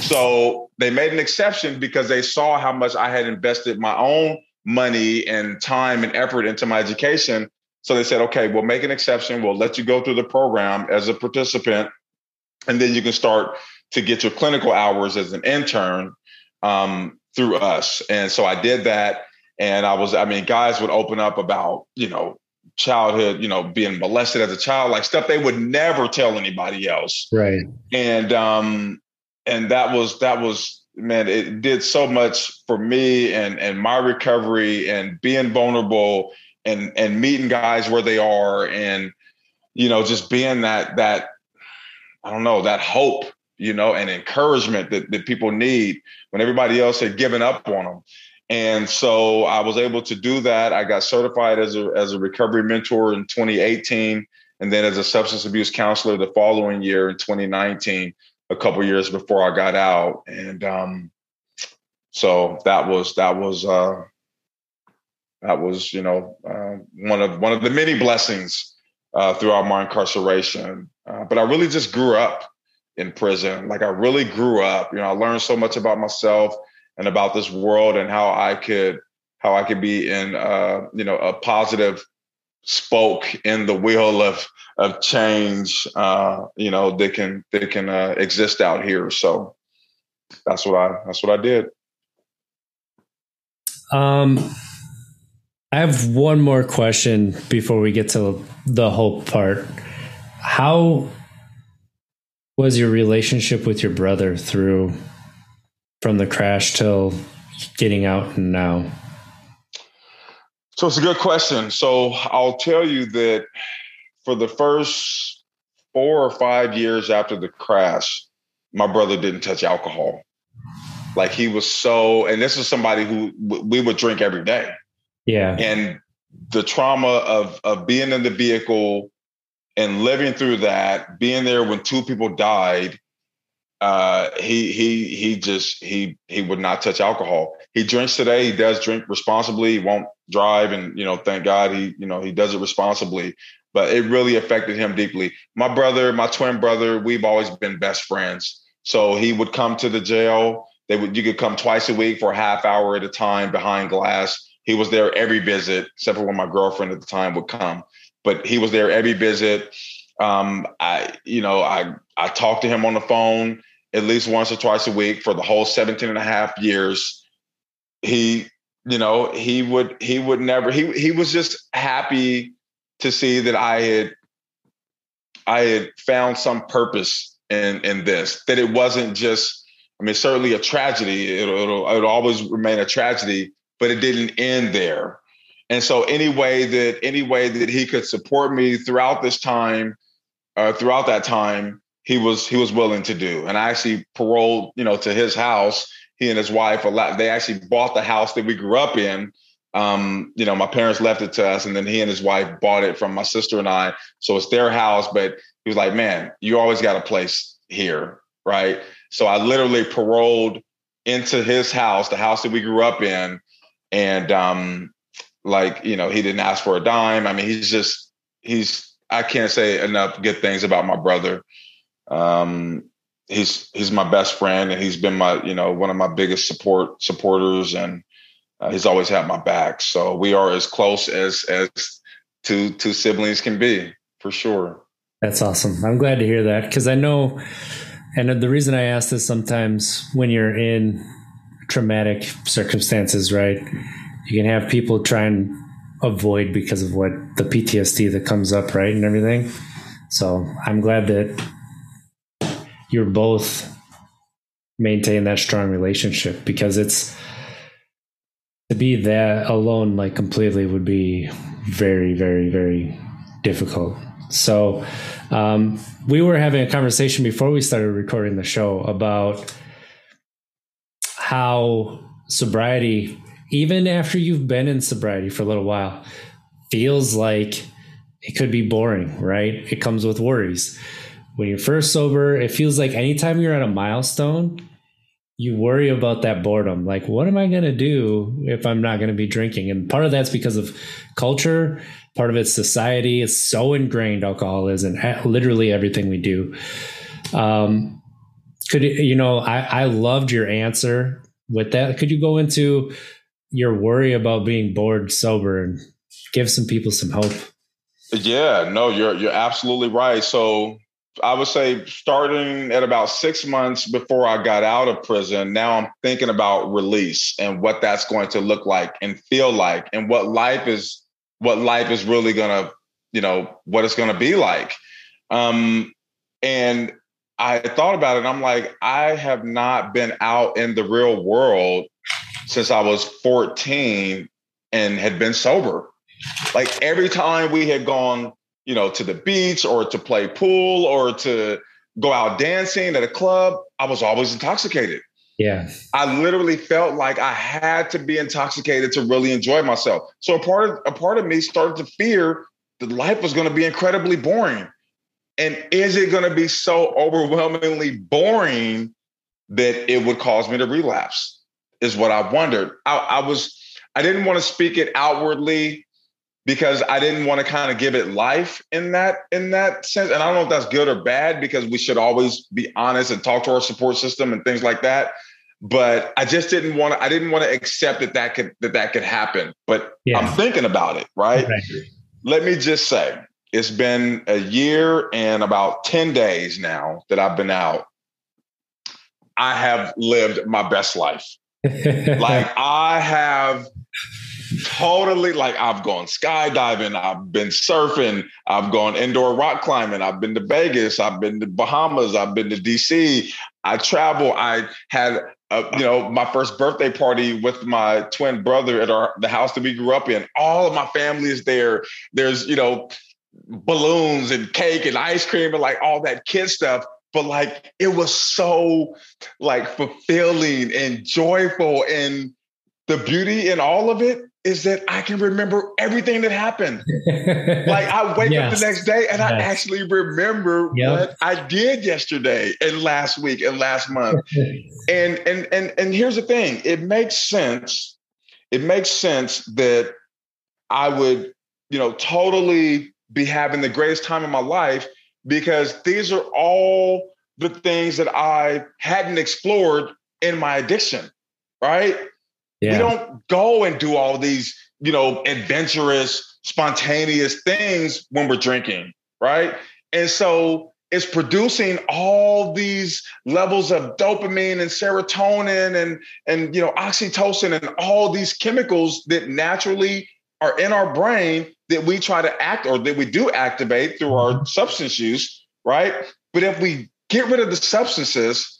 So they made an exception because they saw how much I had invested my own money and time and effort into my education so they said, okay, we'll make an exception. We'll let you go through the program as a participant, and then you can start to get your clinical hours as an intern um, through us. And so I did that. And I was, I mean, guys would open up about, you know, childhood, you know, being molested as a child, like stuff they would never tell anybody else. Right. And um, and that was that was man, it did so much for me and and my recovery and being vulnerable and and meeting guys where they are and you know just being that that i don't know that hope you know and encouragement that, that people need when everybody else had given up on them and so i was able to do that i got certified as a as a recovery mentor in 2018 and then as a substance abuse counselor the following year in 2019 a couple years before i got out and um so that was that was uh that was, you know, uh, one of one of the many blessings uh, throughout my incarceration. Uh, but I really just grew up in prison. Like I really grew up. You know, I learned so much about myself and about this world and how I could how I could be in uh, you know a positive spoke in the wheel of of change. Uh, you know, that can that can uh, exist out here. So that's what I that's what I did. Um I have one more question before we get to the hope part. How was your relationship with your brother through from the crash till getting out and now? So it's a good question. So I'll tell you that for the first four or five years after the crash, my brother didn't touch alcohol. Like he was so, and this is somebody who we would drink every day. Yeah. And the trauma of of being in the vehicle and living through that, being there when two people died, uh, he he he just he he would not touch alcohol. He drinks today. He does drink responsibly. He won't drive, and you know, thank God he you know he does it responsibly. But it really affected him deeply. My brother, my twin brother, we've always been best friends. So he would come to the jail. They would you could come twice a week for a half hour at a time behind glass he was there every visit, except for when my girlfriend at the time would come. But he was there every visit. Um, I, you know, I I talked to him on the phone at least once or twice a week for the whole 17 and a half years. He, you know, he would he would never he he was just happy to see that I had I had found some purpose in in this, that it wasn't just I mean, certainly a tragedy. It'll, it'll, it'll always remain a tragedy, but it didn't end there. And so any way that any way that he could support me throughout this time, uh, throughout that time, he was he was willing to do. And I actually paroled, you know, to his house. He and his wife. They actually bought the house that we grew up in. Um, you know, my parents left it to us, and then he and his wife bought it from my sister and I. So it's their house. But he was like, "Man, you always got a place here, right?" So I literally paroled into his house, the house that we grew up in, and um, like you know, he didn't ask for a dime. I mean, he's just he's I can't say enough good things about my brother. Um, he's he's my best friend, and he's been my you know one of my biggest support supporters, and uh, he's always had my back. So we are as close as as two two siblings can be for sure. That's awesome. I'm glad to hear that because I know, and the reason I ask this sometimes when you're in traumatic circumstances, right? You can have people try and avoid because of what the PTSD that comes up, right? And everything. So I'm glad that you're both maintain that strong relationship because it's to be that alone like completely would be very very very difficult. So um, we were having a conversation before we started recording the show about how sobriety even after you've been in sobriety for a little while feels like it could be boring right? It comes with worries when you're first sober it feels like anytime you're at a milestone you worry about that boredom. Like, what am I going to do if I'm not going to be drinking? And part of that's because of culture. Part of it's society. It's so ingrained. Alcohol is in literally everything we do. Um, could you know? I I loved your answer with that. Could you go into your worry about being bored sober and give some people some hope? Yeah, no, you're you're absolutely right. So I would say starting at about six months before I got out of prison, now I'm thinking about release and what that's going to look like and feel like and what life is what life is really gonna, you know, what it's gonna be like. Um, and I thought about it I'm like, I have not been out in the real world since I was 14 and had been sober. Like every time we had gone you know, to the beach or to play pool or to go out dancing at a club, I was always intoxicated. Yeah. I literally felt like I had to be intoxicated to really enjoy myself. So a part of a part of me started to fear that life was going to be incredibly boring. And is it going to be so overwhelmingly boring that it would cause me to relapse? Is what I wondered. I, I was I didn't want to speak it outwardly because I didn't want to kind of give it life in that in that sense. And I don't know if that's good or bad because we should always be honest and talk to our support system and things like that. But I just didn't want to. I didn't want to accept that that could that that could happen. But yeah. I'm thinking about it. Right. Let me just say, it's been a year and about ten days now that I've been out. I have lived my best life. like I have totally like I've gone skydiving, I've been surfing, I've gone indoor rock climbing, I've been to Vegas, I've been to Bahamas, I've been to DC. I travel. I had a, you know my first birthday party with my twin brother at our the house that we grew up in. All of my family is there. There's you know balloons and cake and ice cream and like all that kid stuff but like it was so like fulfilling and joyful and the beauty in all of it is that I can remember everything that happened. like I wake yes. up the next day and yes. I actually remember yep. what I did yesterday and last week and last month. and and and and here's the thing, it makes sense. It makes sense that I would, you know, totally be having the greatest time of my life because these are all the things that I hadn't explored in my addiction, right? Yeah. We don't go and do all these, you know, adventurous, spontaneous things when we're drinking, right? And so it's producing all these levels of dopamine and serotonin and and you know oxytocin and all these chemicals that naturally are in our brain that we try to act or that we do activate through our mm-hmm. substance use, right? But if we get rid of the substances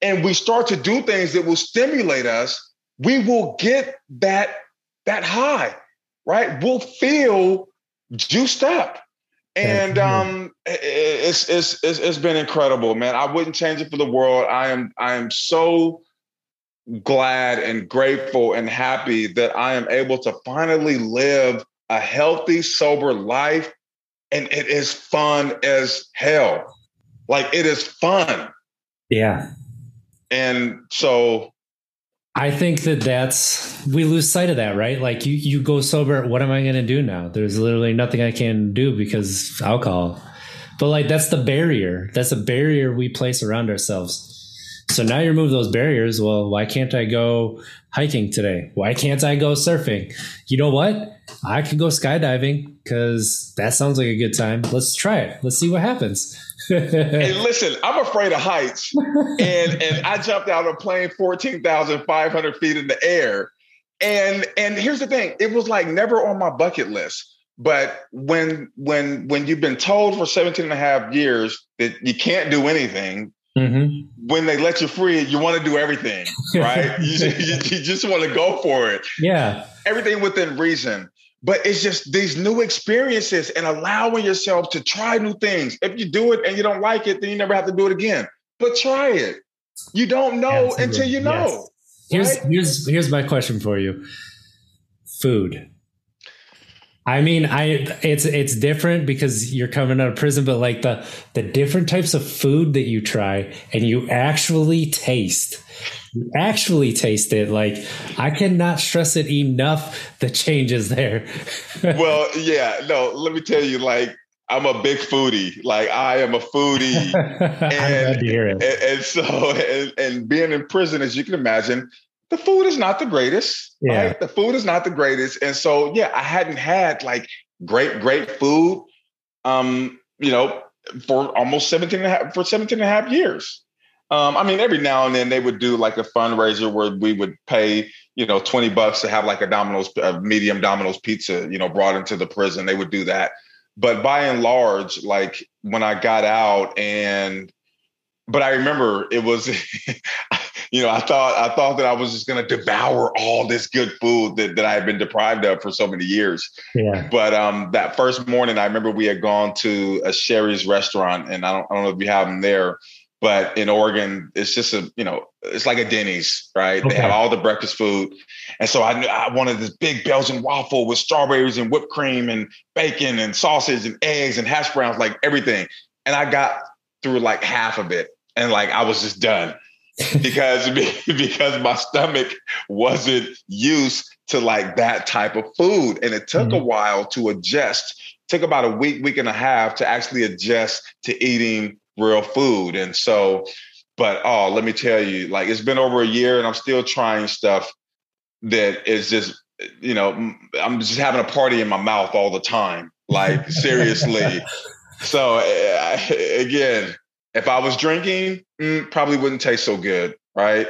and we start to do things that will stimulate us, we will get that that high, right? We'll feel juiced up. And um, it's, it's it's it's been incredible, man. I wouldn't change it for the world. I am I am so glad and grateful and happy that I am able to finally live a healthy, sober life. And it is fun as hell. Like it is fun. Yeah. And so I think that that's we lose sight of that, right? Like you you go sober, what am I going to do now? There's literally nothing I can do because alcohol. But like that's the barrier. That's a barrier we place around ourselves. So now you remove those barriers. Well, why can't I go hiking today? Why can't I go surfing? You know what? I could go skydiving because that sounds like a good time. Let's try it. Let's see what happens and listen, I'm afraid of heights, and and I jumped out of a plane 14,500 feet in the air, and and here's the thing, it was like never on my bucket list. But when when when you've been told for 17 and a half years that you can't do anything, mm-hmm. when they let you free, you want to do everything, right? you, you, you just want to go for it. Yeah. Everything within reason. But it's just these new experiences and allowing yourself to try new things. If you do it and you don't like it, then you never have to do it again. But try it. You don't know Absolutely. until you know. Yes. Here's right? here's here's my question for you. Food. I mean, I it's it's different because you're coming out of prison, but like the the different types of food that you try and you actually taste, actually taste it. Like I cannot stress it enough. The changes there. well, yeah, no. Let me tell you, like I'm a big foodie. Like I am a foodie, and, and, and, so and, and, being in prison, as you can imagine, the food is not the greatest. Yeah. Right? The food is not the greatest. And so, yeah, I hadn't had like great, great food, um, you know, for almost 17 and a half, for 17 and a half years. Um, I mean, every now and then they would do like a fundraiser where we would pay, you know, 20 bucks to have like a Domino's, a medium Domino's pizza, you know, brought into the prison. They would do that. But by and large, like when I got out and, but I remember it was, you know, I thought I thought that I was just going to devour all this good food that, that I had been deprived of for so many years. Yeah. But um, that first morning, I remember we had gone to a Shari's restaurant, and I don't, I don't know if you have them there, but in Oregon, it's just a you know, it's like a Denny's, right? Okay. They have all the breakfast food, and so I knew I wanted this big Belgian waffle with strawberries and whipped cream and bacon and sausage and eggs and hash browns, like everything. And I got through like half of it, and like I was just done because because my stomach wasn't used to like that type of food and it took mm-hmm. a while to adjust took about a week week and a half to actually adjust to eating real food and so but oh let me tell you like it's been over a year and i'm still trying stuff that is just you know i'm just having a party in my mouth all the time like seriously so uh, again if I was drinking, mm, probably wouldn't taste so good, right?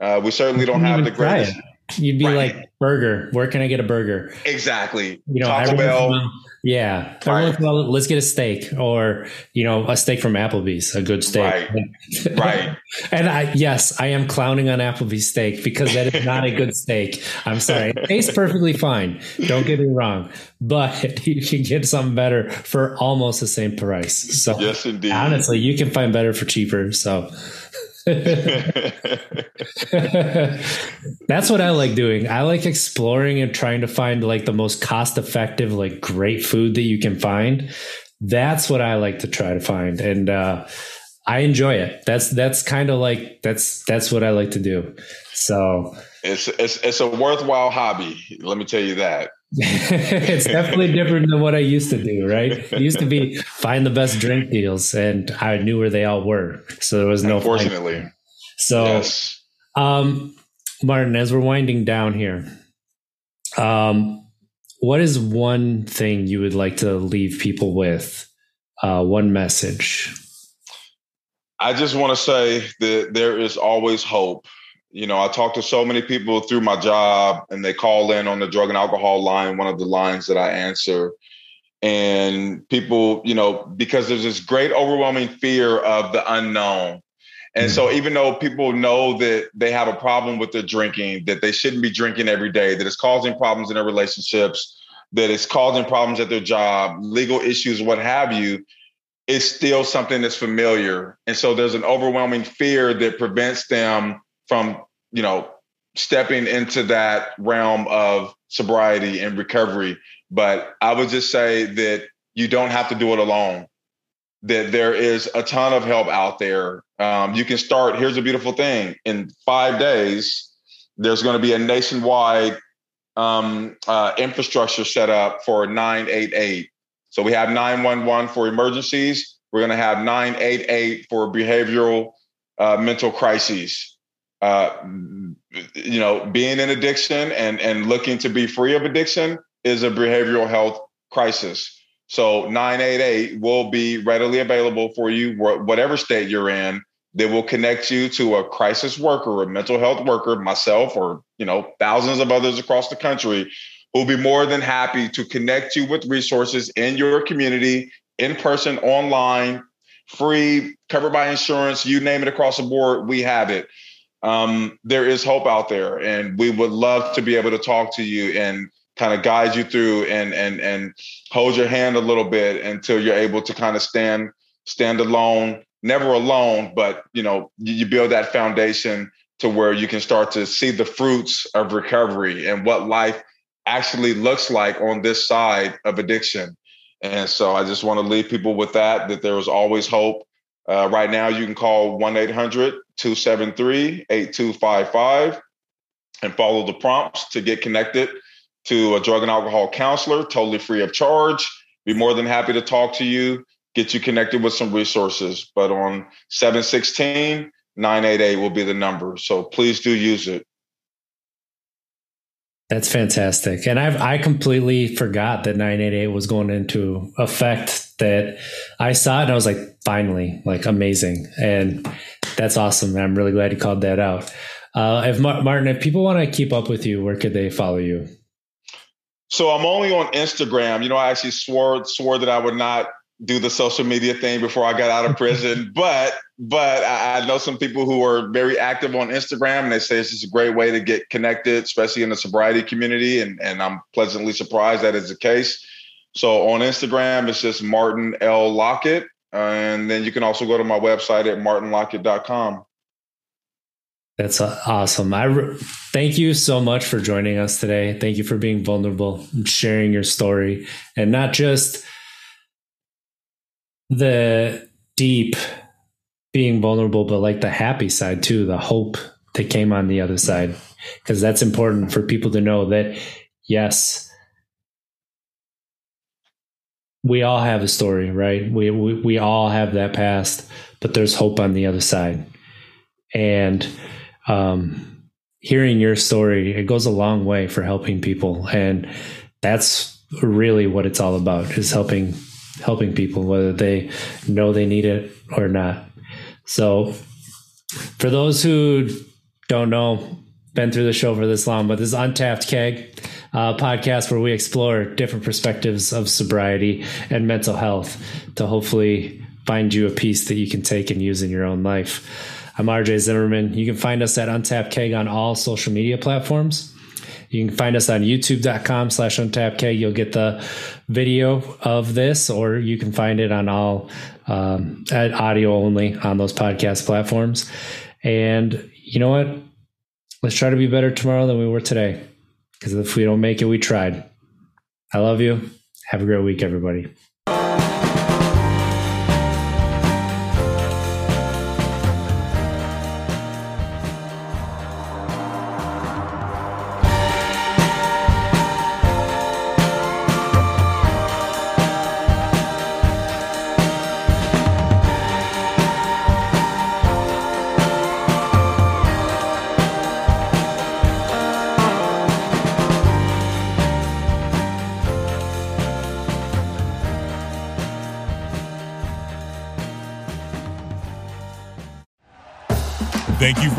Uh, we certainly don't have the greatest. You'd be right. like, burger. Where can I get a burger? Exactly. You know, Taco Bell. Yeah. Right. let's get a steak or, you know, a steak from Applebee's, a good steak. Right. right. and I, yes, I am clowning on Applebee's steak because that is not a good steak. I'm sorry. It tastes perfectly fine. Don't get me wrong, but you can get something better for almost the same price. So yes, indeed. Honestly, you can find better for cheaper. So That's what I like doing. I like exploring and trying to find like the most cost effective, like great food that you can find. That's what I like to try to find. And uh, I enjoy it. That's that's kind of like that's that's what I like to do. So it's it's it's a worthwhile hobby. Let me tell you that. it's definitely different than what I used to do, right? It used to be find the best drink deals, and I knew where they all were, so there was no. Unfortunately, so, yes. um, Martin, as we're winding down here, um, what is one thing you would like to leave people with? Uh, one message. I just want to say that there is always hope you know, I talk to so many people through my job and they call in on the drug and alcohol line, one of the lines that I answer. And people, you know, because there's this great overwhelming fear of the unknown. And so mm-hmm. even though people know that they have a problem with their drinking, that they shouldn't be drinking every day, that it's causing problems in their relationships, that it's causing problems at their job, legal issues, what have you, it's still something that's familiar. And so there's an overwhelming fear that prevents them from you know stepping into that realm of sobriety and recovery. But i would just say that you don't have to do it alone that there is a ton of help out there. Um, you can start here's a beautiful thing in five days there's going to be a nationwide um, uh, infrastructure set up for 988 so we have 911 for emergencies we're going to have 988 for behavioral uh, mental crises uh, you know, being in addiction and and looking to be free of addiction is a behavioral health crisis. So 988 will be readily available for you, whatever state you're in. They will connect you to a crisis worker, a mental health worker, myself, or you know, thousands of others across the country who will be more than happy to connect you with resources in your community, in person, online, free, covered by insurance, you name it across the board, we have it. Um, there is hope out there, and we would love to be able to talk to you and kind of guide you through and and and hold your hand a little bit until you're able to kind of stand stand alone, never alone, but you know you build that foundation to where you can start to see the fruits of recovery and what life actually looks like on this side of addiction. And so I just want to leave people with that, that there is always hope. Uh, right now, you can call 1 800 273 8255 and follow the prompts to get connected to a drug and alcohol counselor, totally free of charge. Be more than happy to talk to you, get you connected with some resources. But on 716 988 will be the number. So please do use it. That's fantastic. And I've I completely forgot that 988 was going into effect that I saw it and I was like, finally, like amazing. And that's awesome. I'm really glad you called that out. Uh, if Martin, if people want to keep up with you, where could they follow you? So I'm only on Instagram. You know, I actually swore swore that I would not do the social media thing before I got out of prison. but but I, I, know some people who are very active on Instagram and they say it's just a great way to get connected, especially in the sobriety community. And and I'm pleasantly surprised that is the case. So on Instagram, it's just Martin L. Lockett. And then you can also go to my website at martinlockett.com. That's awesome. I re- thank you so much for joining us today. Thank you for being vulnerable and sharing your story and not just the deep being vulnerable, but like the happy side too, the hope that came on the other side. Because that's important for people to know that, yes, we all have a story, right? We, we, we all have that past, but there's hope on the other side. And um, hearing your story, it goes a long way for helping people. And that's really what it's all about is helping helping people, whether they know they need it or not. So, for those who don't know, been through the show for this long, but this is Untapped Keg, podcast where we explore different perspectives of sobriety and mental health to hopefully find you a piece that you can take and use in your own life. I'm RJ Zimmerman. You can find us at Untapped Keg on all social media platforms. You can find us on youtube.com slash untapk. You'll get the video of this, or you can find it on all um, audio only on those podcast platforms. And you know what? Let's try to be better tomorrow than we were today. Because if we don't make it, we tried. I love you. Have a great week, everybody.